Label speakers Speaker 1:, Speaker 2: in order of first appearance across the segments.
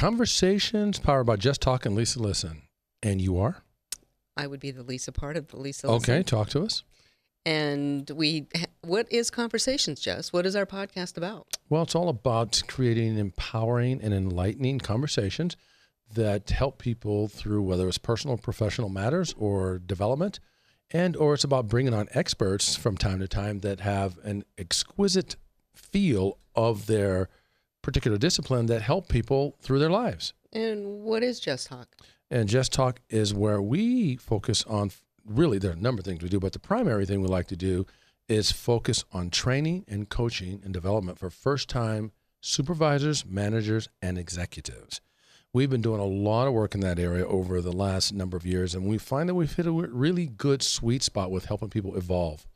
Speaker 1: Conversations powered by Jess Talk and Lisa Listen. And you are?
Speaker 2: I would be the Lisa part of the Lisa.
Speaker 1: Okay,
Speaker 2: Listen.
Speaker 1: talk to us.
Speaker 2: And we, what is Conversations, Jess? What is our podcast about?
Speaker 1: Well, it's all about creating empowering and enlightening conversations that help people through whether it's personal professional matters or development and or it's about bringing on experts from time to time that have an exquisite feel of their particular discipline that help people through their lives.
Speaker 2: And what is Jess Talk?
Speaker 1: And Jess Talk is where we focus on really there are a number of things we do, but the primary thing we like to do is focus on training and coaching and development for first time supervisors, managers, and executives. We've been doing a lot of work in that area over the last number of years, and we find that we've hit a really good sweet spot with helping people evolve.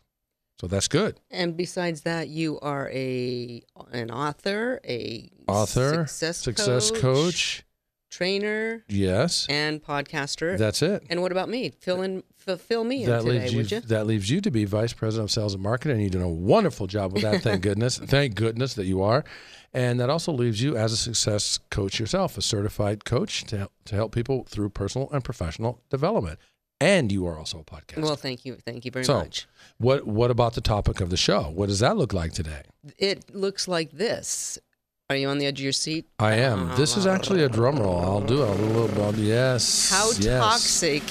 Speaker 1: So that's good.
Speaker 2: And besides that, you are a an author, a
Speaker 1: Author,
Speaker 2: success,
Speaker 1: success
Speaker 2: coach,
Speaker 1: coach.
Speaker 2: trainer,
Speaker 1: Yes,
Speaker 2: and podcaster.
Speaker 1: that's it.
Speaker 2: and what about me? Fill in, fill, me in
Speaker 1: that
Speaker 2: today,
Speaker 1: leaves you,
Speaker 2: would you?
Speaker 1: that leaves you to be vice president of sales and marketing and you're doing a wonderful job with that thank goodness thank goodness that you are and that also leaves you as a success coach yourself a certified coach to help, to help people through personal and professional development and you are also a podcast.
Speaker 2: Well, thank you, thank you very
Speaker 1: So-
Speaker 2: much.
Speaker 1: what what about the topic of the show what does that look like today
Speaker 2: It looks like this. Are you on the edge of your seat?
Speaker 1: i am this is actually a drum roll i'll do it a little bit yes
Speaker 2: How
Speaker 1: yes.
Speaker 2: toxic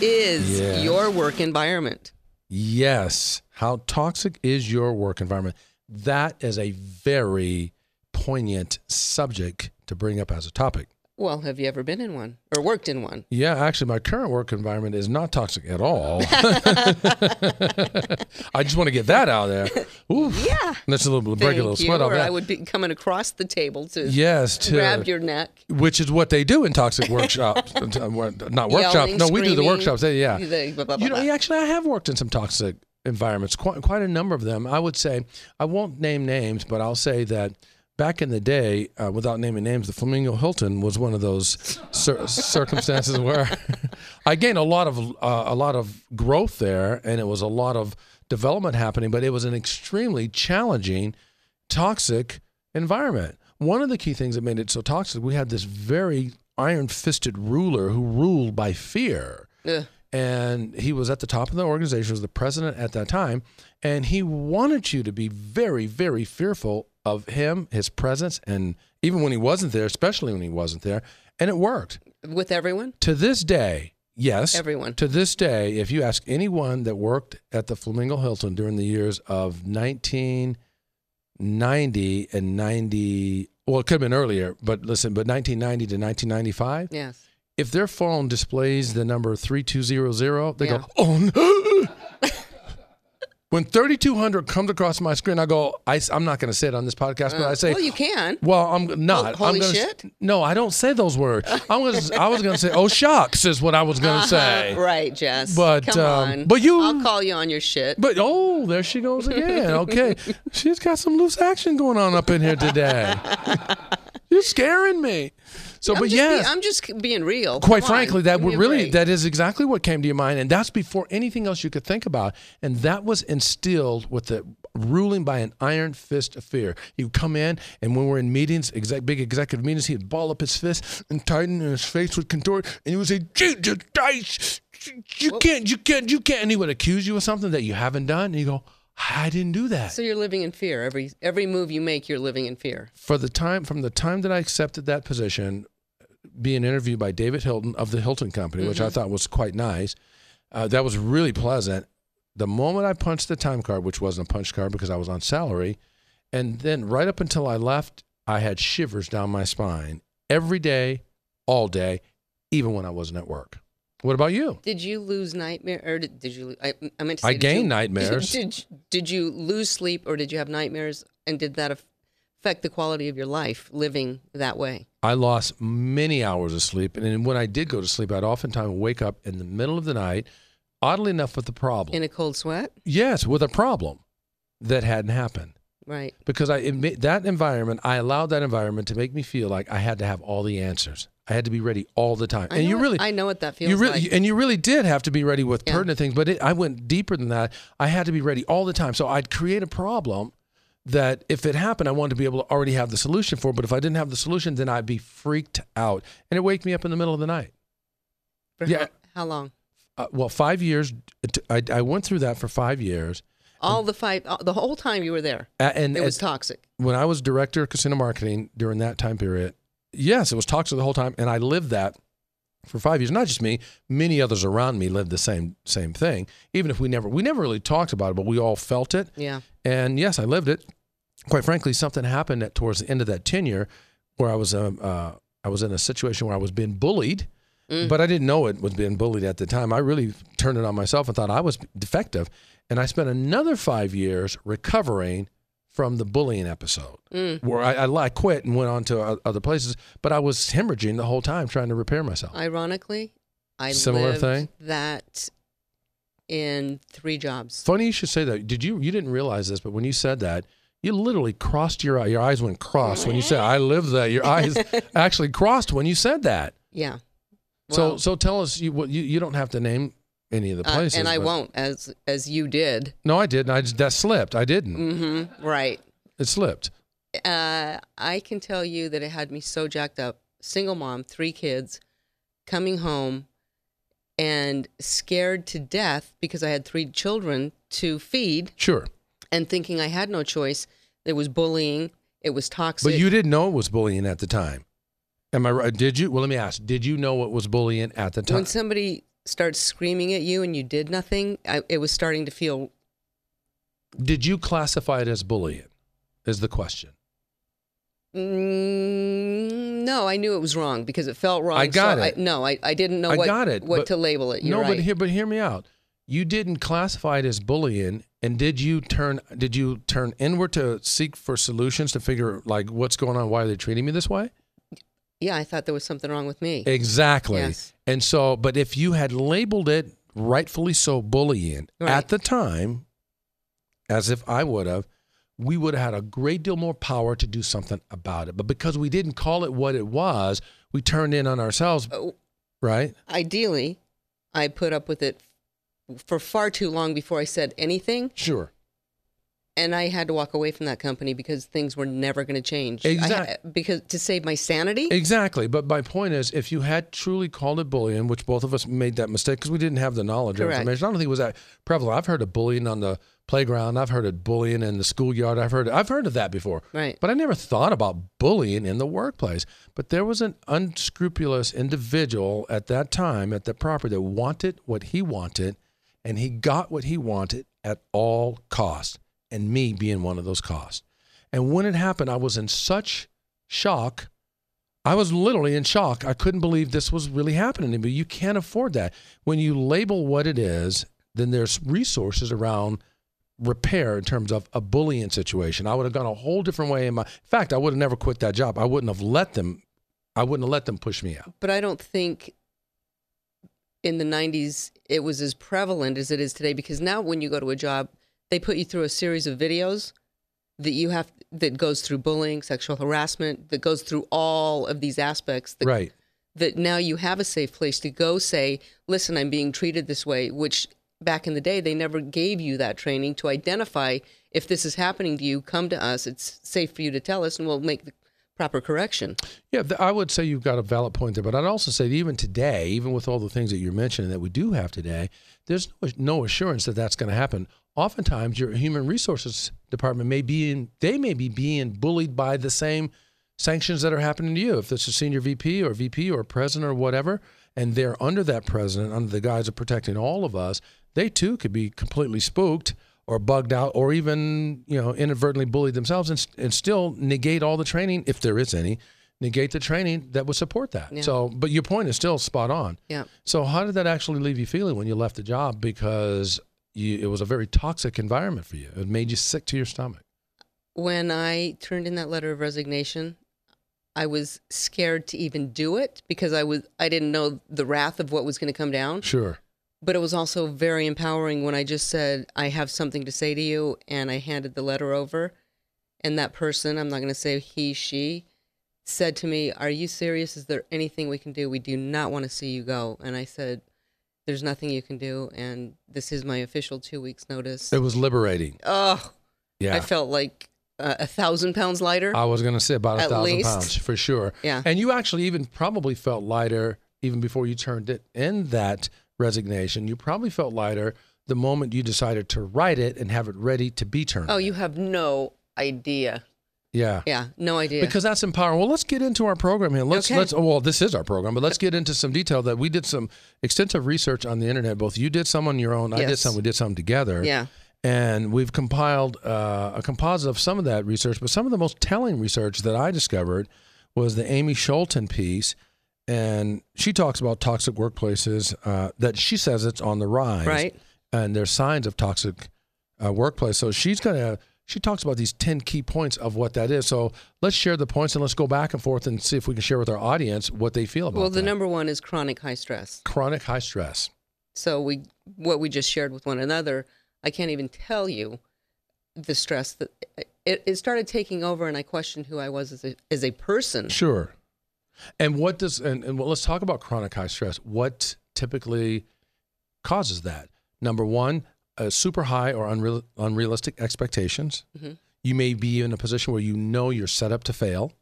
Speaker 2: is
Speaker 1: Yes.
Speaker 2: your work environment?
Speaker 1: Yes. How toxic is your work environment? That is a very poignant subject to bring up as a topic.
Speaker 2: Well, have you ever been in one or worked in one?
Speaker 1: Yeah, actually, my current work environment is not toxic at all. I just want to get that out there.
Speaker 2: Yeah.
Speaker 1: that's a little break a little
Speaker 2: Thank you.
Speaker 1: sweat off
Speaker 2: Or I would be coming across the table to
Speaker 1: Yes, to,
Speaker 2: grab your neck.
Speaker 1: which is what they do in toxic workshops. Uh, not workshops. No, we do the workshops. They- yeah.
Speaker 2: the blah, blah,
Speaker 1: You know,
Speaker 2: blah.
Speaker 1: actually, I have worked in some toxic environments, quite quite a number of them. I would say I won't name names, but I'll say that back in the day, uh, without naming names, the Flamingo Hilton was one of those cir- circumstances where I gained a lot of uh, a lot of growth there, and it was a lot of development happening. But it was an extremely challenging, toxic environment. One of the key things that made it so toxic, we had this very iron-fisted ruler who ruled by fear
Speaker 2: Ugh.
Speaker 1: and he was at the top of the organization, was the president at that time, and he wanted you to be very, very fearful of him, his presence, and even when he wasn't there, especially when he wasn't there, and it worked.
Speaker 2: With everyone?
Speaker 1: To this day, yes,
Speaker 2: Everyone.
Speaker 1: To this day, if you ask anyone that worked at the Flamingo Hilton during the years of 1990 and 90, well, it could have been earlier, but listen, but 1990 to 1995
Speaker 2: Yes.
Speaker 1: if their phone displays the number 3200, they
Speaker 2: Yeah.
Speaker 1: go, oh no. When 3200 comes across my screen, I go, I, am not going to say it on this podcast, but I say,
Speaker 2: well, you can.
Speaker 1: well, I'm not.
Speaker 2: Holy
Speaker 1: I'm gonna,
Speaker 2: shit?
Speaker 1: No, I don't say those words. I was, I was going to say, oh shucks, is what I was going to say.
Speaker 2: Uh, right, Jess.
Speaker 1: But,
Speaker 2: Come
Speaker 1: um,
Speaker 2: on.
Speaker 1: but you-
Speaker 2: I'll call you on your shit.
Speaker 1: But oh, there she goes again. Okay, she's got some loose action going on up in here today. You're scaring me. So,
Speaker 2: I'm
Speaker 1: but yes,
Speaker 2: be- I'm just being real.
Speaker 1: quite
Speaker 2: Come on,
Speaker 1: frankly that
Speaker 2: give
Speaker 1: would really that is exactly what came to your mind and that's before anything else you could think about and that was instilled with the ruling by an iron fist of fear. You come in and when we're in meetings exec, big executive meetings he'd ball up his fist and tighten and his face would contort and he would say jesus dice you can't you can't you can't and he would accuse you of something that you haven't done and you go i didn't do that
Speaker 2: So you're living in fear. Every every move you make, you're living in fear.
Speaker 1: for the time from the time that I accepted that position, being interviewed by David Hilton of the Hilton Company, which I thought was quite nice, uh, that was really pleasant. The moment I punched the time card, which wasn't a punch card because I was on salary, and then right up until I left, I had shivers down my spine every day, all day, even when I wasn't at work. What about you?
Speaker 2: Did you lose nightmare or did, did you? I, I meant to say.
Speaker 1: I gained nightmares.
Speaker 2: Did, did you lose sleep or did you have nightmares? And did that affect the quality of your life living that way?
Speaker 1: I lost many hours of sleep, and when I did go to sleep, I'd oftentimes wake up in the middle of the night, oddly enough, with a problem.
Speaker 2: In a cold sweat,
Speaker 1: Yes, with a problem that hadn't happened.
Speaker 2: right?
Speaker 1: Because I admit that environment, I allowed that environment to make me feel like I had to have all the answers. I had to be ready all the time.
Speaker 2: I
Speaker 1: and you
Speaker 2: what-
Speaker 1: really
Speaker 2: I know what that feels
Speaker 1: you really
Speaker 2: like.
Speaker 1: and you really did have to be ready with
Speaker 2: Yeah.
Speaker 1: pertinent things, but it, I went deeper than that. I had to be ready all the time. So I'd create a problem that if it happened, I wanted to be able to already have the solution for it. But if I didn't have the solution, then I'd be freaked out. And it wake me up in the middle of the night.
Speaker 2: For
Speaker 1: Yeah.
Speaker 2: How, how long?
Speaker 1: Uh, well, five years. I, I went through that for five years.
Speaker 2: All the five, the whole time you were there,
Speaker 1: And
Speaker 2: it was toxic.
Speaker 1: when I was director of casino marketing during that time period, yes, it was toxic the whole time, and I lived that for five years. Not just me; many others around me lived the same same thing. Even if we never we never really talked about it, but we all felt it.
Speaker 2: Yeah.
Speaker 1: And yes, I lived it. Quite frankly, something happened at towards the end of that tenure where I was um, uh, I was in a situation where I was being bullied, but I didn't know it was being bullied at the time. I really turned it on myself and thought I was defective, and I spent another five years recovering from the bullying episode mm. where I, I, I quit and went on to other places, but I was hemorrhaging the whole time trying to repair myself.
Speaker 2: Ironically, I
Speaker 1: Similar
Speaker 2: lived
Speaker 1: thing?
Speaker 2: that in three jobs.
Speaker 1: Funny you should say that. Did you you didn't realize this, but when you said that, you literally crossed your. Your eyes went cross when you said, "I live that." Your eyes actually crossed when you said that.
Speaker 2: Yeah.
Speaker 1: so
Speaker 2: Well,
Speaker 1: so tell us you what you, you don't have to name any of the
Speaker 2: uh,
Speaker 1: places.
Speaker 2: and I
Speaker 1: but-
Speaker 2: won't, as as you did.
Speaker 1: No, I didn't. I just, that slipped. I didn't.
Speaker 2: Mm-hmm. Right.
Speaker 1: It slipped.
Speaker 2: Uh, I can tell you that it had me so jacked up. Single mom, three kids, coming home, and scared to death because I had three children to feed,
Speaker 1: Sure,
Speaker 2: and thinking I had no choice. There was bullying. It was toxic.
Speaker 1: but you didn't know it was bullying at the time. Am I right? Did you? Well, let me ask. Did you know it was bullying at the time?
Speaker 2: when somebody starts screaming at you and you did nothing, I, it was starting to feel
Speaker 1: Did you classify it as bullying? Is the question.
Speaker 2: Mm, no, I knew it was wrong because it felt wrong.
Speaker 1: I got
Speaker 2: so
Speaker 1: it.
Speaker 2: I, no, I, I didn't know
Speaker 1: I
Speaker 2: what,
Speaker 1: got it,
Speaker 2: what
Speaker 1: but-
Speaker 2: to label it. You're
Speaker 1: no,
Speaker 2: right.
Speaker 1: but hear, but hear me out. You didn't classify it as bullying, and did you turn did you turn inward to seek for solutions to figure like what's going on? Why are they treating me this way?
Speaker 2: Yeah, I thought there was something wrong with me.
Speaker 1: Exactly.
Speaker 2: Yes.
Speaker 1: And so, but if you had labeled it rightfully so bullying
Speaker 2: Right.
Speaker 1: at the time, as if I would have, we would have had a great deal more power to do something about it. But because we didn't call it what it was, we turned in on ourselves,
Speaker 2: Oh,
Speaker 1: right?
Speaker 2: Ideally, I put up with it for far too long before I said anything,
Speaker 1: Sure.
Speaker 2: And I had to walk away from that company because things were never going to change. Ha- because to save my sanity.
Speaker 1: Exactly. But my point is, if you had truly called it bullying, which both of us made that mistake because we didn't have the knowledge or information, I don't think it was that prevalent. I've heard of bullying on the playground. I've heard of bullying in the schoolyard. I've heard I've heard of that before.
Speaker 2: Right.
Speaker 1: But I never thought about bullying in the workplace. But there was an unscrupulous individual at that time at the property that wanted what he wanted, and he got what he wanted at all costs, and me being one of those costs. And when it happened, I was in such shock. I was literally in shock. I couldn't believe this was really happening to me. You can't afford that. When you label what it is, then there's resources around repair in terms of a bullying situation. I would have gone a whole different way in my in fact, I would have never quit that job. I wouldn't have let them I wouldn't have let them push me out.
Speaker 2: but I don't think in the 90s it was as prevalent as it is today because now when you go to a job, they put you through a series of videos that you have that goes through bullying, sexual harassment, that goes through all of these aspects that
Speaker 1: right.
Speaker 2: that now you have a safe place to go say, listen, I'm being treated this way, which back in the day, they never gave you that training to identify if this is happening to you, come to us. It's safe for you to tell us and we'll make the proper correction.
Speaker 1: Yeah, I would say you've got a valid point there, but I'd also say even today, even with all the things that you're mentioning that we do have today, there's no, no assurance that that's going to happen. Oftentimes, your human resources department may be in, they may be being bullied by the same sanctions that are happening to you. If it's a senior VP or VP or president or whatever, and they're under that president, under the guise of protecting all of us, they too could be completely spooked or bugged out or even you know inadvertently bullied themselves and, and still negate all the training if there is any negate the training that would support that
Speaker 2: Yeah.
Speaker 1: so but your point is still spot on
Speaker 2: Yeah.
Speaker 1: so how did that actually leave you feeling when you left the job because you, it was a very toxic environment for you it made you sick to your stomach
Speaker 2: When I turned in that letter of resignation, I was scared to even do it because I was I didn't know the wrath of what was going to come down.
Speaker 1: sure
Speaker 2: But it was also very empowering when I just said, I have something to say to you. And I handed the letter over. And that person, I'm not going to say he, she, said to me, Are you serious? Is there anything we can do? We do not want to see you go. And I said, There's nothing you can do. And this is my official two weeks notice.
Speaker 1: it was liberating
Speaker 2: Oh,
Speaker 1: yeah
Speaker 2: I felt like uh, a thousand pounds lighter.
Speaker 1: I was going to say about a thousand
Speaker 2: least.
Speaker 1: pounds for sure.
Speaker 2: Yeah.
Speaker 1: And you actually even probably felt lighter even before you turned it in that resignation. You probably felt lighter the moment you decided to write it and have it ready to be turned.
Speaker 2: oh,
Speaker 1: in.
Speaker 2: you have no idea.
Speaker 1: yeah.
Speaker 2: Yeah, no idea.
Speaker 1: Because that's empowering. Well, let's get into our program here. Let's
Speaker 2: Okay.
Speaker 1: let's. Well, this is our program, but let's get into some detail that we did some extensive research on the internet. Both you did some on your own. I did some. We did some together.
Speaker 2: yeah,
Speaker 1: and we've compiled uh, a composite of some of that research. But some of the most telling research that I discovered was the Amy Schulten piece, and she talks about toxic workplaces. Uh, that she says it's on the rise,
Speaker 2: Right.
Speaker 1: And there's signs of toxic uh, workplace. So she's gonna. She talks about these 10 key points of what that is. So let's share the points and let's go back and forth and see if we can share with our audience what they feel about
Speaker 2: well, the
Speaker 1: that.
Speaker 2: number one is chronic high stress.
Speaker 1: Chronic high stress.
Speaker 2: So we what we just shared with one another, I can't even tell you the stress that it, it started taking over, and I questioned who I was as a as a person.
Speaker 1: Sure. And what does and, and well, let's talk about chronic high stress. What typically causes that? Number one, uh, super high or unreal, unrealistic expectations.
Speaker 2: Mhm.
Speaker 1: You may be in a position where you know you're set up to fail.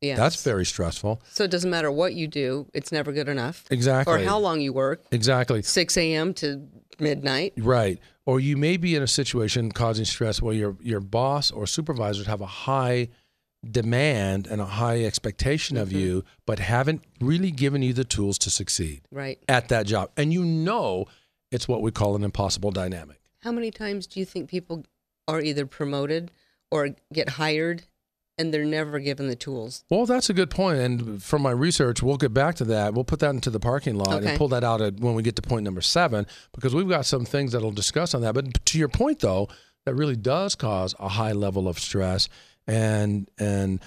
Speaker 2: Yeah,
Speaker 1: That's very stressful.
Speaker 2: So it doesn't matter what you do; it's never good enough.
Speaker 1: Exactly.
Speaker 2: Or how long you work,
Speaker 1: Exactly.
Speaker 2: six a.m. to midnight.
Speaker 1: Right. Or you may be in a situation causing stress where your your boss or supervisors have a high demand and a high expectation of mm-hmm. you, but haven't really given you the tools to succeed
Speaker 2: Right.
Speaker 1: at that job. And you know it's what we call an impossible dynamic.
Speaker 2: How many times do you think people are either promoted or get hired, and they're never given the tools?
Speaker 1: Well, that's a good point. And from my research, we'll get back to that. We'll put that into the parking lot
Speaker 2: Okay.
Speaker 1: and pull that out at, when we get to point number seven, because we've got some things that'll discuss on that. But to your point, though, that really does cause a high level of stress, and and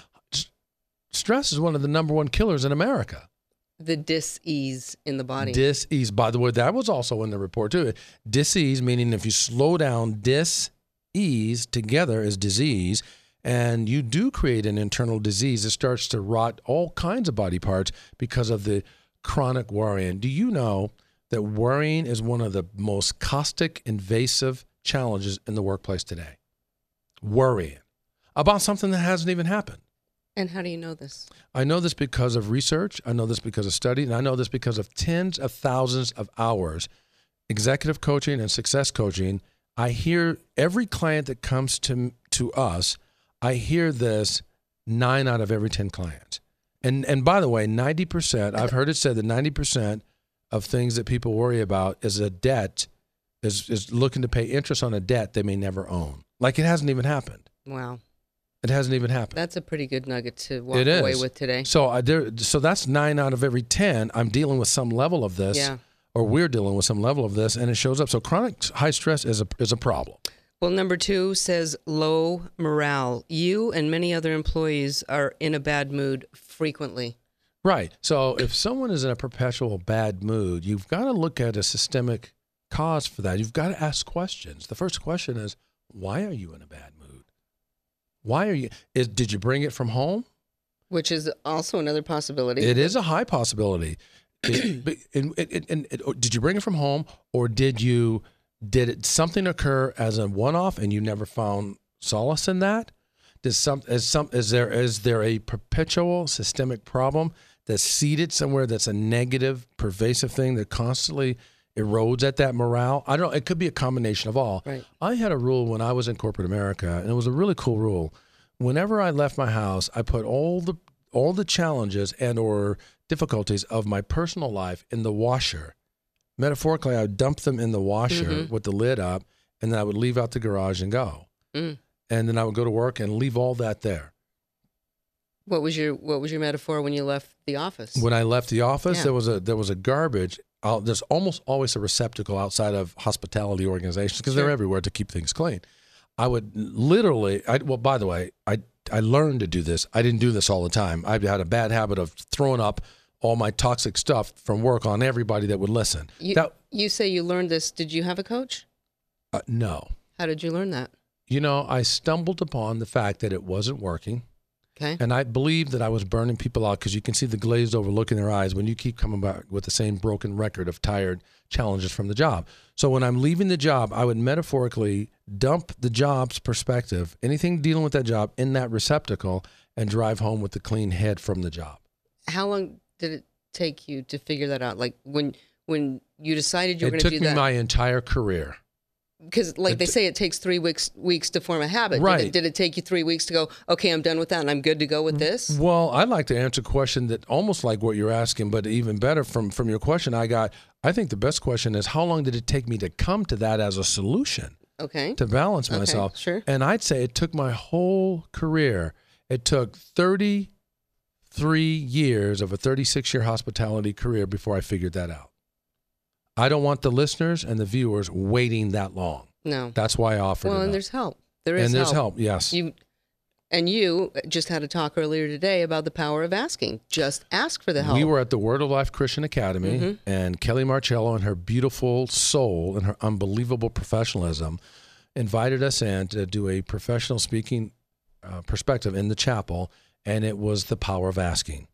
Speaker 1: stress is one of the number one killers in America.
Speaker 2: The dis-ease in the body.
Speaker 1: Dis-ease. By the way, that was also in the report too. Dis-ease meaning if you slow down, dis-ease together is disease, and you do create an internal disease. It starts to rot all kinds of body parts because of the chronic worrying. Do you know that worrying is one of the most caustic, invasive challenges in the workplace today? Worrying about something that hasn't even happened.
Speaker 2: and how do you know this?
Speaker 1: I know this because of research. I know this because of study, and I know this because of tens of thousands of hours executive coaching and success coaching. I hear every client that comes to to us, I hear this nine out of every ten clients. And and by the way, ninety percent. I've heard it said that ninety percent of things that people worry about is a debt, is is looking to pay interest on a debt they may never own. Like it hasn't even happened.
Speaker 2: Wow,
Speaker 1: It hasn't even happened.
Speaker 2: that's a pretty good nugget to walk
Speaker 1: It
Speaker 2: away
Speaker 1: is.
Speaker 2: with today.
Speaker 1: So I there, so that's nine out of every ten. I'm dealing with some level of this,
Speaker 2: Yeah.
Speaker 1: or we're dealing with some level of this, and it shows up. So chronic high stress is a is a problem.
Speaker 2: Well, number two says low morale. You and many other employees are in a bad mood frequently.
Speaker 1: Right. So if someone is in a perpetual bad mood, you've got to look at a systemic cause for that. You've got to ask questions. The first question is, why are you in a bad mood? Why are you? Is, did you bring it from home?
Speaker 2: Which is also another possibility.
Speaker 1: It is a high possibility. It- and, and, and, and- did you bring it from home, or did you did it something occur as a one off, and you never found solace in that? Does some is some is there is there a perpetual systemic problem that's seated somewhere that's a negative, pervasive thing that constantly erodes at that morale? I don't. know. It could be a combination of all.
Speaker 2: Right.
Speaker 1: I had a rule when I was in corporate America, and it was a really cool rule. Whenever I left my house, I put all the all the challenges and or difficulties of my personal life in the washer. Metaphorically, I would dump them in the washer
Speaker 2: Mhm.
Speaker 1: with the lid up, and then I would leave out the garage and go.
Speaker 2: Mm.
Speaker 1: And then I would go to work and leave all that there.
Speaker 2: What was your What was your metaphor when you left the office?
Speaker 1: When I left the office,
Speaker 2: Yeah.
Speaker 1: there was a there was a garbage. Out, there's almost always a receptacle outside of hospitality organizations because they're everywhere to keep things clean. I would literally. I, well, by the way, I I learned to do this. I didn't do this all the time. I had a bad habit of throwing up all my toxic stuff from work on everybody that would listen.
Speaker 2: you,
Speaker 1: that
Speaker 2: you say you learned this. Did you have a coach?
Speaker 1: uh, no,
Speaker 2: How did you learn that?
Speaker 1: you know, I stumbled upon the fact that it wasn't working,
Speaker 2: Okay.
Speaker 1: And I believe that I was burning people out because you can see the glazed over look in their eyes when you keep coming back with the same broken record of tired challenges from the job. So when I'm leaving the job, I would metaphorically dump the job's perspective, anything dealing with that job, in that receptacle and drive home with the clean head from the job.
Speaker 2: How long did it take you to figure that out? Like when when you decided you were going to do that?
Speaker 1: It took me my entire career.
Speaker 2: Because like they say, it takes three weeks weeks to form a habit. Did
Speaker 1: Right.
Speaker 2: it, did it take you three weeks to go? Okay, I'm done with that, and I'm good to go with mm. this.
Speaker 1: Well, I'd like to answer a question that almost like what you're asking, but even better from from your question. I got. I think the best question is how long did it take me to come to that as a solution
Speaker 2: Okay.
Speaker 1: to balance
Speaker 2: Okay,
Speaker 1: myself?
Speaker 2: sure.
Speaker 1: And I'd say it took my whole career. It took 33 years of a 36 year hospitality career before I figured that out. I don't want the listeners and the viewers waiting that long.
Speaker 2: No.
Speaker 1: That's why I offered
Speaker 2: Well,
Speaker 1: it.
Speaker 2: and
Speaker 1: up.
Speaker 2: there's help. There is
Speaker 1: and there's help. Yes.
Speaker 2: You and you just had a talk earlier today about the power of asking. Just ask for the help.
Speaker 1: We were at the Word of Life Christian Academy,
Speaker 2: Mm-hmm.
Speaker 1: and Kelly Marcello and her beautiful soul and her unbelievable professionalism invited us in to do a professional speaking uh, perspective in the chapel, and it was the power of asking.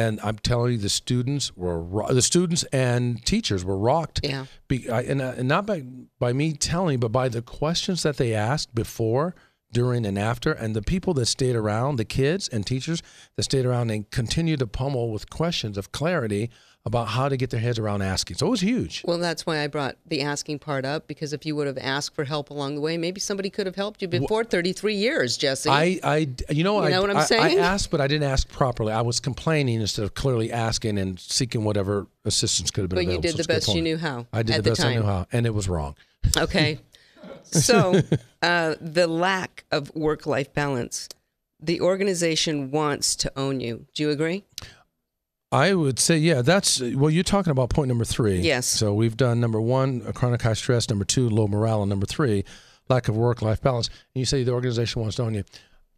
Speaker 1: And I'm telling you, the students were ro- the students and teachers were rocked.
Speaker 2: Yeah.
Speaker 1: Be, I, and, uh, and not by by me telling, but by the questions that they asked before, during, and after, and the people that stayed around, the kids and teachers that stayed around and continued to pummel with questions of clarity about how to get their heads around asking. So it was huge.
Speaker 2: Well, that's why I brought the asking part up because if you would have asked for help along the way, maybe somebody could have helped you before 33 years, Jesse.
Speaker 1: I, I, you know,
Speaker 2: You
Speaker 1: I,
Speaker 2: know what I'm
Speaker 1: I- I asked, but I didn't ask properly. I was complaining instead of clearly asking and seeking whatever assistance could have been
Speaker 2: but you did
Speaker 1: So
Speaker 2: the
Speaker 1: it's a good
Speaker 2: best you knew how.
Speaker 1: I did the best I knew how, and it was wrong.
Speaker 2: Okay. So, uh, the lack of work life balance, the organization wants to own you. Do you agree?
Speaker 1: I would say, yeah, that's well. You're talking about point number three.
Speaker 2: Yes.
Speaker 1: So we've done number one, chronic high stress. Number two, low morale, and number three, lack of work-life balance. And you say the organization wants to own you.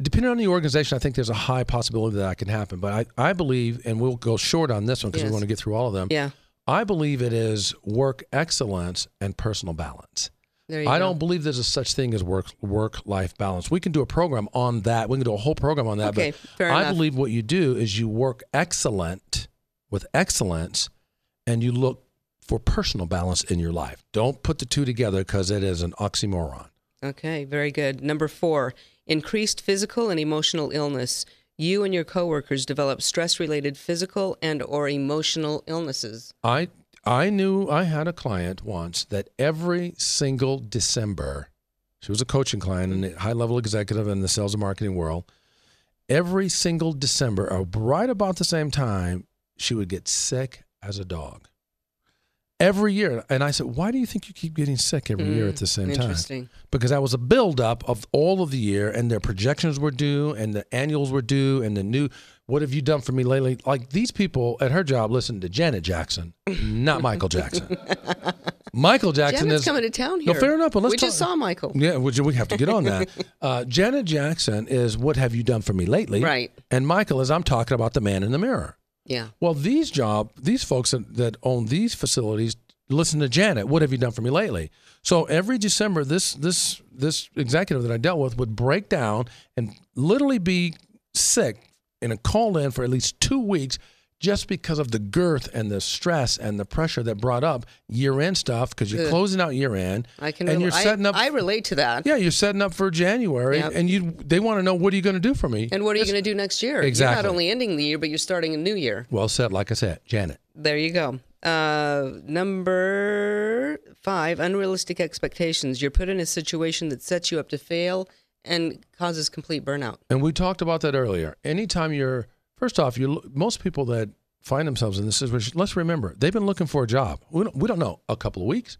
Speaker 1: Depending on the organization, I think there's a high possibility that that can happen. But I, I believe, and we'll go short on this one because
Speaker 2: Yes.
Speaker 1: we want to get through all of them.
Speaker 2: Yeah.
Speaker 1: I believe it is work excellence and personal balance. I
Speaker 2: go.
Speaker 1: don't believe there's a such thing as work work life balance. We can do a program on that. We can do a whole program on that.
Speaker 2: Okay,
Speaker 1: but I
Speaker 2: enough.
Speaker 1: believe what you do is you work excellent with excellence, and you look for personal balance in your life. Don't put the two together because it is an oxymoron.
Speaker 2: Okay, very good. Number four, increased physical and emotional illness. You and your coworkers develop stress-related physical and or emotional illnesses.
Speaker 1: I I knew I had a client once that every single December, she was a coaching client and a high level executive in the sales and marketing world. Every single December, uh, right about the same time, she would get sick as a dog. Every year. And I said, Why do you think you keep getting sick every year at the same time?
Speaker 2: Interesting.
Speaker 1: because that was a buildup of all of the year and their projections were due and the annuals were due and the new what have you done for me lately like these people at her job listen to janet jackson not michael jackson michael jackson
Speaker 2: Janet's
Speaker 1: is
Speaker 2: coming to town here.
Speaker 1: no fair enough but let's
Speaker 2: we just saw Michael.
Speaker 1: yeah we, we have to get on that uh, janet jackson is what have you done for me lately
Speaker 2: Right.
Speaker 1: and michael is i'm talking about the man in the mirror
Speaker 2: Yeah.
Speaker 1: well, these job, these folks that, that own these facilities listen to Janet. What have you done for me lately? So every December, this this this executive that I dealt with would break down and literally be sick and called in for at least two weeks just because of the girth and the stress and the pressure that brought up year end stuff because you're
Speaker 2: Ugh.
Speaker 1: closing out year end
Speaker 2: I can
Speaker 1: and
Speaker 2: rel-
Speaker 1: you're setting
Speaker 2: I,
Speaker 1: up
Speaker 2: I relate to that.
Speaker 1: yeah you're setting up for January
Speaker 2: Yep.
Speaker 1: and you they want to know what are you going to do for me
Speaker 2: And what are you going to do next year? You're
Speaker 1: Exactly.
Speaker 2: not only ending the year, but you're starting a new year.
Speaker 1: well said like I said Janet
Speaker 2: There you go. Uh, number five, unrealistic expectations. You're put in a situation that sets you up to fail and causes complete burnout.
Speaker 1: And we talked about that earlier. Anytime you're, first off, you most people that find themselves in this situation, let's remember, they've been looking for a job. We don't, we don't know, a couple of weeks,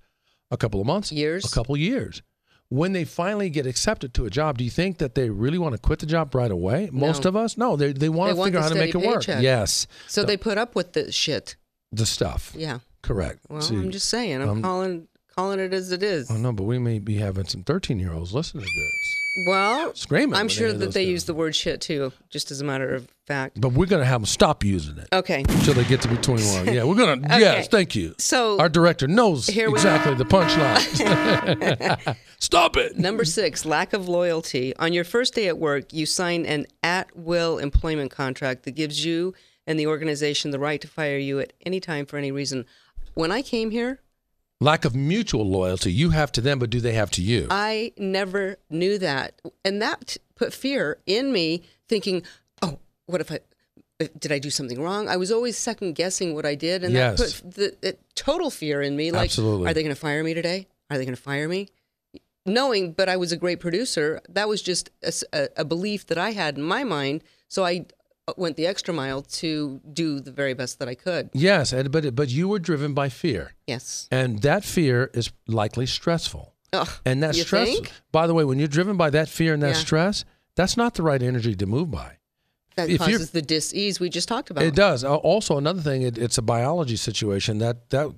Speaker 1: a couple of months,
Speaker 2: Years.
Speaker 1: a couple of years. When they finally get accepted to a job, do you think that they really want to quit the job right away? Most
Speaker 2: No.
Speaker 1: of us, no. They, they want
Speaker 2: They
Speaker 1: to
Speaker 2: want
Speaker 1: figure out how to make it
Speaker 2: steady
Speaker 1: work. Yes,
Speaker 2: So they put up with the shit.
Speaker 1: the stuff.
Speaker 2: Yeah.
Speaker 1: Correct.
Speaker 2: Well,
Speaker 1: See,
Speaker 2: I'm just saying. I'm
Speaker 1: um,
Speaker 2: calling calling it as it is.
Speaker 1: Oh no, but we may be having some 13 year olds listen to this.
Speaker 2: Well,
Speaker 1: screaming.
Speaker 2: I'm sure that they use the word shit too, just as a matter of fact.
Speaker 1: But we're gonna have them stop using it
Speaker 2: Okay.
Speaker 1: until they get to be 21. Yeah, we're gonna. Yes, thank you.
Speaker 2: So
Speaker 1: Our director knows exactly the punchline. Stop it.
Speaker 2: Number six, lack of loyalty. On your first day at work, you sign an at will employment contract that gives you and the organization the right to fire you at any time for any reason. When I came here,
Speaker 1: Lack of mutual loyalty. You have to them, but do they have to you?
Speaker 2: I never knew that. And that put fear in me, thinking, oh, what if I. uh, Did I do something wrong? I was always second guessing what I did, and
Speaker 1: Yes.
Speaker 2: that put the, the total fear in me. Like,
Speaker 1: Absolutely.
Speaker 2: are they going to fire me today? Are they going to fire me? knowing, but I was a great producer. That was just a belief that I had in my mind. So I went the extra mile to do the very best that I could.
Speaker 1: yes, and, but but you were driven by fear,
Speaker 2: Yes.
Speaker 1: and that fear is likely stressful.
Speaker 2: Ugh,
Speaker 1: And that stress,
Speaker 2: think?
Speaker 1: by the way, when you're driven by that fear and that
Speaker 2: Yeah.
Speaker 1: stress, that's not the right energy to move by.
Speaker 2: that
Speaker 1: if
Speaker 2: causes the dis-ease we just talked about.
Speaker 1: It does. Uh, also, another thing, it, it's a biology situation that that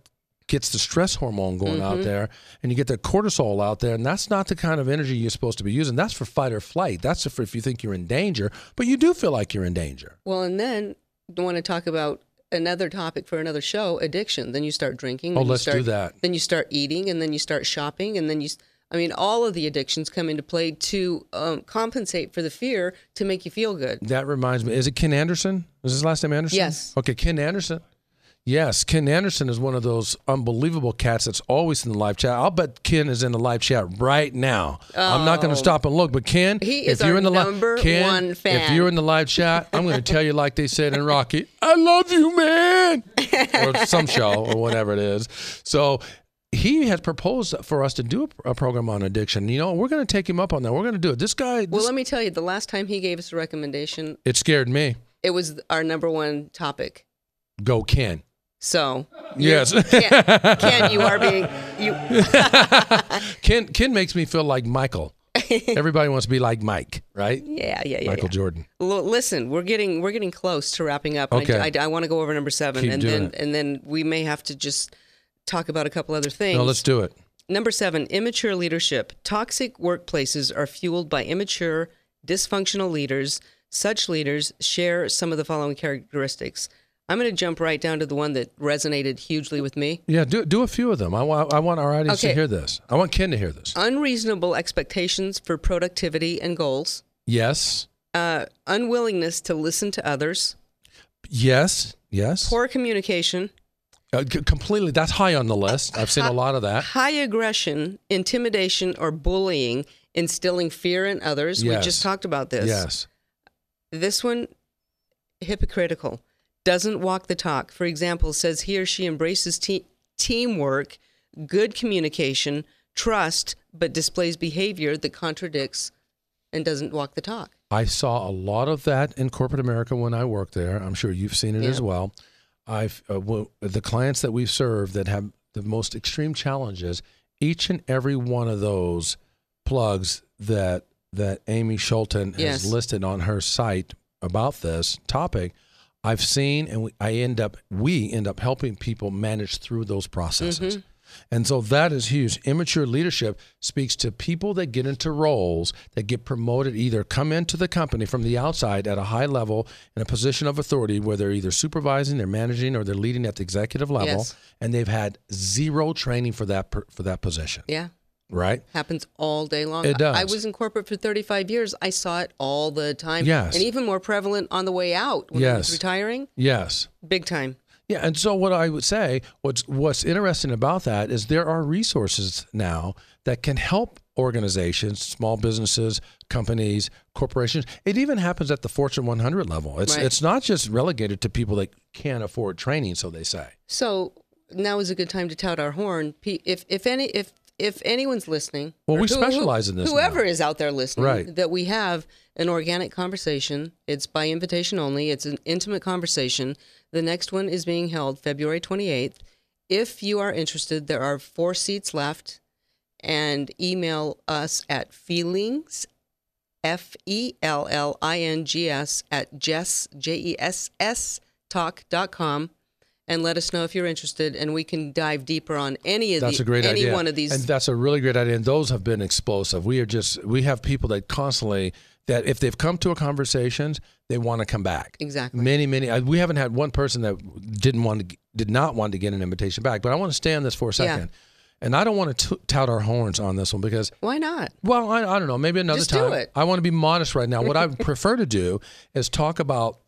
Speaker 1: gets the stress hormone going out
Speaker 2: Mm-hmm.
Speaker 1: there, and you get the cortisol out there, and that's not the kind of energy you're supposed to be using. That's for fight or flight. That's for if you think you're in danger, but you do feel like you're in danger.
Speaker 2: Well, and then want to talk about another topic for another show, addiction. Then you start drinking.
Speaker 1: Oh,
Speaker 2: then you
Speaker 1: let's do
Speaker 2: start-
Speaker 1: that.
Speaker 2: Then you start eating, and then you start shopping, and then you. i mean, all of the addictions come into play to um, compensate for the fear to make you feel good.
Speaker 1: That reminds me. Is it Ken Anderson? Is his last name Anderson?
Speaker 2: Yes.
Speaker 1: Okay, Ken Anderson. Yes, Ken Anderson is one of those unbelievable cats that's always in the live chat. I'll bet Ken is in the live chat right now. I'm not going to oh. stop and look, but Ken,
Speaker 2: Oh.
Speaker 1: If you're in the
Speaker 2: live,
Speaker 1: Ken, if you're in the live chat, I'm going to tell you like they said in Rocky, "I love you, man," or some show or whatever it is. So. He has proposed for us to do a, a program on addiction. You know, we're going to take him up on that. We're going to do it. This guy,
Speaker 2: Well, let me tell you, the last time he gave us a recommendation,
Speaker 1: it scared me.
Speaker 2: it was our number one topic.
Speaker 1: Go, Ken.
Speaker 2: So,
Speaker 1: Yes.
Speaker 2: Ken, Ken, you are being you.
Speaker 1: Ken Ken makes me feel like Michael. Everybody wants to be like Mike, right?
Speaker 2: Yeah, yeah, yeah.
Speaker 1: Michael
Speaker 2: yeah.
Speaker 1: Jordan.
Speaker 2: L- listen, we're getting we're getting close to wrapping up.
Speaker 1: Okay.
Speaker 2: I, I, want to go over number seven,
Speaker 1: Keep
Speaker 2: and then
Speaker 1: it.
Speaker 2: and then we may have to just talk about a couple other things.
Speaker 1: No, let's do it.
Speaker 2: Number seven, immature leadership. Toxic workplaces are fueled by immature, dysfunctional leaders. Such leaders share some of the following characteristics. I'm going to jump right down to the one that resonated hugely with me.
Speaker 1: Yeah, do do a few of them. I want I want our audience to hear this. I want Ken to hear this.
Speaker 2: Unreasonable expectations for productivity and goals.
Speaker 1: Yes.
Speaker 2: Uh, unwillingness to listen to others.
Speaker 1: Yes. Yes.
Speaker 2: Poor communication.
Speaker 1: Uh, c- completely. That's high on the list. I've seen a lot of that.
Speaker 2: High aggression, intimidation, or bullying, instilling fear in others. We just talked about this.
Speaker 1: Yes.
Speaker 2: This one, hypocritical, doesn't walk the talk. For example, says he or she embraces te- teamwork, good communication, trust, but displays behavior that contradicts and doesn't walk the talk.
Speaker 1: I saw a lot of that in corporate America when I worked there. I'm sure you've seen it
Speaker 2: Yeah.
Speaker 1: as well. I've uh, w- the clients that we serve that have the most extreme challenges. Each and every one of those plugs that that Amy Schulten has
Speaker 2: Yes.
Speaker 1: listed on her site about this topic, I've seen, and we, I end up we end up helping people manage through those processes. Mm-hmm. And so that is huge. Immature leadership speaks to people that get into roles that get promoted, either come into the company from the outside at a high level in a position of authority where they're either supervising, they're managing, or they're leading at the executive level,
Speaker 2: Yes.
Speaker 1: and they've had zero training for that for that position.
Speaker 2: Yeah.
Speaker 1: Right?
Speaker 2: Happens all day long.
Speaker 1: It does.
Speaker 2: I was in corporate for 35 years. I saw it all the time.
Speaker 1: Yes.
Speaker 2: And even more prevalent on the way out when I was
Speaker 1: Yes.
Speaker 2: retiring.
Speaker 1: Yes.
Speaker 2: Big time.
Speaker 1: Yeah, and so what I would say, what's what's interesting about that is there are resources now that can help organizations, small businesses, companies, corporations. It even happens at the Fortune 100 level. It's
Speaker 2: Right.
Speaker 1: it's not just relegated to people that can't afford training, so they say.
Speaker 2: So now is a good time to tout our horn. If if any if if anyone's listening,
Speaker 1: Well, we specialize in this
Speaker 2: Whoever
Speaker 1: now.
Speaker 2: is out there listening,
Speaker 1: Right.
Speaker 2: that we have an organic conversation. It's by invitation only. It's an intimate conversation. The next one is being held February 28th. If you are interested, there are four seats left, and email us at feelings. F E L L I N G S at Jess, J E S S talk.com and let us know if you're interested, and we can dive deeper on any of these.
Speaker 1: That's
Speaker 2: the,
Speaker 1: a great
Speaker 2: any
Speaker 1: idea.
Speaker 2: one of these.
Speaker 1: and that's a really great idea. And those have been explosive. We are just we have people that constantly that if they've come to a conversations, they want to come back.
Speaker 2: Exactly.
Speaker 1: Many, many. We haven't had one person that didn't want to did not want to get an invitation back. But I want to stay on this for a
Speaker 2: Yeah.
Speaker 1: second. And I don't want to tout our horns on this one because
Speaker 2: Why not?
Speaker 1: well, I, I don't know. Maybe another
Speaker 2: Just do
Speaker 1: time.
Speaker 2: it.
Speaker 1: I want to be modest right now. What I prefer to do is talk about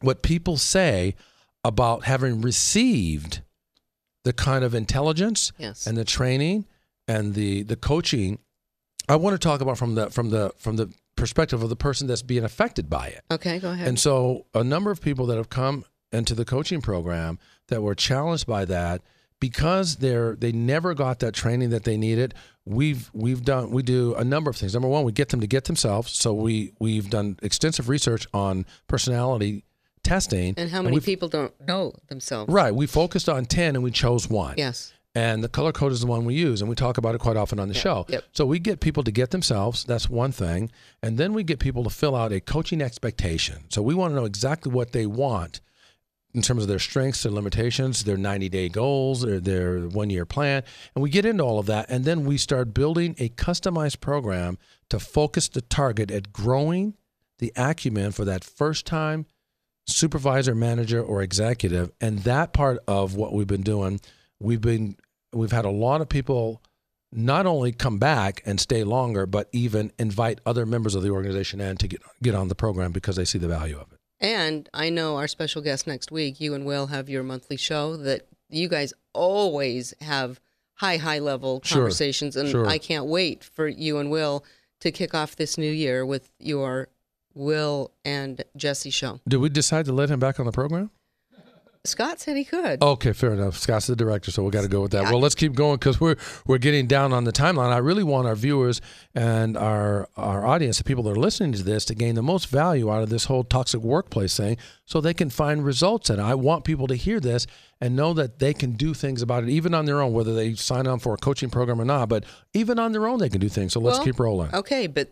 Speaker 1: what people say about having received the kind of intelligence
Speaker 2: Yes.
Speaker 1: and the training and the the coaching. I want to talk about from the from the from the perspective of the person that's being affected by it.
Speaker 2: Okay, go ahead.
Speaker 1: And so, a number of people that have come into the coaching program that were challenged by that because they're they never got that training that they needed. We've we've done we do a number of things. Number one, we get them to get themselves. So we we've done extensive research on personality testing.
Speaker 2: and how many
Speaker 1: we've-
Speaker 2: people don't know themselves?
Speaker 1: Right, we focused on ten and we chose one.
Speaker 2: Yes.
Speaker 1: And the color code is the one we use, and we talk about it quite often on the show.
Speaker 2: yep.
Speaker 1: So we get people to get themselves. That's one thing, and then we get people to fill out a coaching expectation. So we want to know exactly what they want in terms of their strengths, their limitations, their 90-day goals, their their one-year plan, and we get into all of that, and then we start building a customized program to focus the target at growing the acumen for that first time supervisor, manager, or executive. And that part of what we've been doing, we've been we've had a lot of people not only come back and stay longer, but even invite other members of the organization in to get get on the program because they see the value of it.
Speaker 2: And I know our special guest next week, you and Will have your monthly show that you guys always have high, high level
Speaker 1: Sure,
Speaker 2: conversations. And
Speaker 1: sure.
Speaker 2: I can't wait for you and Will to kick off this new year with your Will and Jesse show.
Speaker 1: Did we decide to let him back on the program?
Speaker 2: Scott said he could.
Speaker 1: Okay, fair enough. Scott's the director, so we got to go with that. Well, let's keep going because we're we're getting down on the timeline. I really want our viewers and our our audience, the people that are listening to this, to gain the most value out of this whole toxic workplace thing, so they can find results. And I want people to hear this and know that they can do things about it, even on their own, whether they sign on for a coaching program or not. But even on their own, they can do things. So let's
Speaker 2: Well,
Speaker 1: keep rolling.
Speaker 2: Okay, but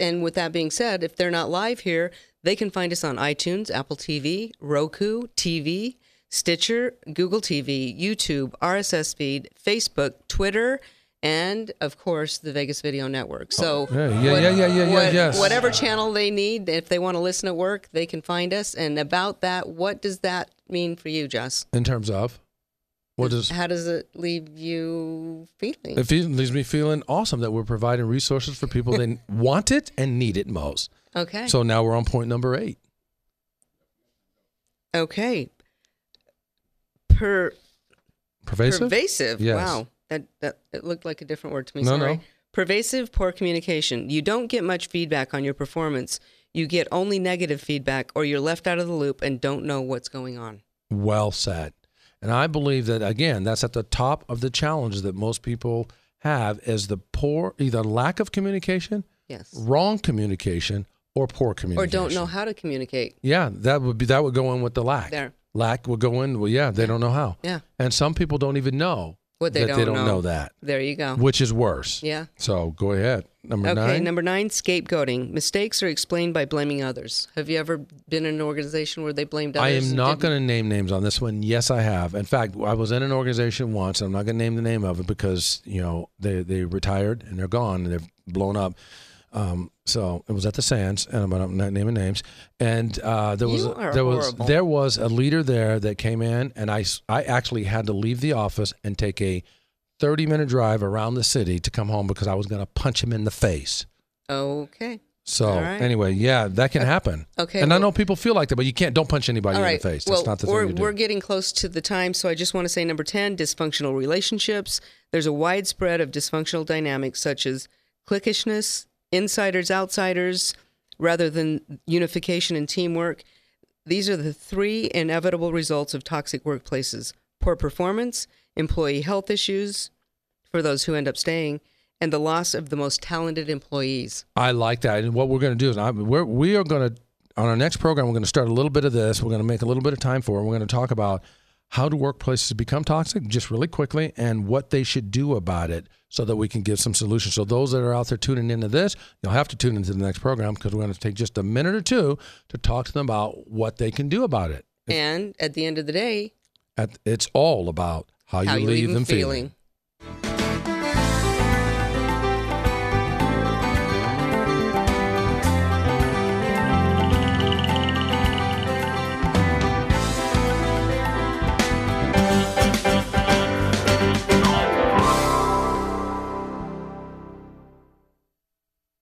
Speaker 2: and with that being said, if they're not live here, they can find us on iTunes, Apple TV, Roku TV, Stitcher, Google TV, YouTube, RSS feed, Facebook, Twitter, and of course the Vegas Video Network. So
Speaker 1: Oh, Yeah, yeah, yeah, yeah, yeah, yeah,
Speaker 2: what-
Speaker 1: yes.
Speaker 2: whatever channel they need, if they want to listen at work, they can find us. And about that, what does that mean for you, Jess?
Speaker 1: In terms of what does
Speaker 2: How does it leave you feeling?
Speaker 1: It leaves me feeling awesome that we're providing resources for people that want it and need it most.
Speaker 2: okay.
Speaker 1: So now we're on point number eight.
Speaker 2: okay. Per
Speaker 1: Pervasive?
Speaker 2: Pervasive.
Speaker 1: Yes.
Speaker 2: Wow. That that it looked like a different word to me.
Speaker 1: No,
Speaker 2: Sorry.
Speaker 1: no.
Speaker 2: Pervasive poor communication. You don't get much feedback on your performance. You get only negative feedback or you're left out of the loop and don't know what's going on.
Speaker 1: Well said. And I believe that, again, that's at the top of the challenge that most people have is the poor, either lack of communication,
Speaker 2: Yes.
Speaker 1: wrong communication, or poor communication, Or
Speaker 2: don't know how to communicate.
Speaker 1: Yeah, that would be that would go in with the lack.
Speaker 2: There.
Speaker 1: Lack would go in. Well, yeah, they don't know how.
Speaker 2: Yeah.
Speaker 1: And some people don't even know
Speaker 2: What they
Speaker 1: that
Speaker 2: don't
Speaker 1: they don't
Speaker 2: know.
Speaker 1: know that,
Speaker 2: There you go.
Speaker 1: which is worse.
Speaker 2: Yeah.
Speaker 1: So go ahead. Number
Speaker 2: Okay,
Speaker 1: nine.
Speaker 2: number nine, scapegoating. Mistakes are explained by blaming others. Have you ever been in an organization where they blamed others?
Speaker 1: I am not going to name names on this one. Yes, I have. In fact, I was in an organization once. and I'm not going to name the name of it because you know they they retired and they're gone and they've blown up. Um, so it was at the Sands, and I'm not naming names. And uh, there was there was there was a leader there that came in, and I I actually had to leave the office and take a 30 minute drive around the city to come home because I was going to punch him in the face.
Speaker 2: Okay.
Speaker 1: So
Speaker 2: right.
Speaker 1: anyway, yeah, that can happen.
Speaker 2: Okay,
Speaker 1: and I know people feel like that, but you can't. Don't punch anybody
Speaker 2: All
Speaker 1: in the face.
Speaker 2: Well,
Speaker 1: not the
Speaker 2: we're,
Speaker 1: thing do.
Speaker 2: we're getting close to the time, so I just want to say number 10 dysfunctional relationships. There's a widespread of dysfunctional dynamics such as cliquishness, insiders, outsiders, rather than unification and teamwork. These are the three inevitable results of toxic workplaces poor performance, employee health issues for those who end up staying, and the loss of the most talented employees.
Speaker 1: I like that. And what we're going to do is I, we're, we are going to, on our next program, we're going to start a little bit of this. We're going to make a little bit of time for it. We're going to talk about how do workplaces become toxic, just really quickly, and what they should do about it so that we can give some solutions. So, those that are out there tuning into this, you'll have to tune into the next program because we're going to take just a minute or two to talk to them about what they can do about it.
Speaker 2: And at the end of the day,
Speaker 1: At, it's all about how,
Speaker 2: How
Speaker 1: you,
Speaker 2: you
Speaker 1: leave
Speaker 2: leave
Speaker 1: them
Speaker 2: them
Speaker 1: feeling.
Speaker 2: feeling.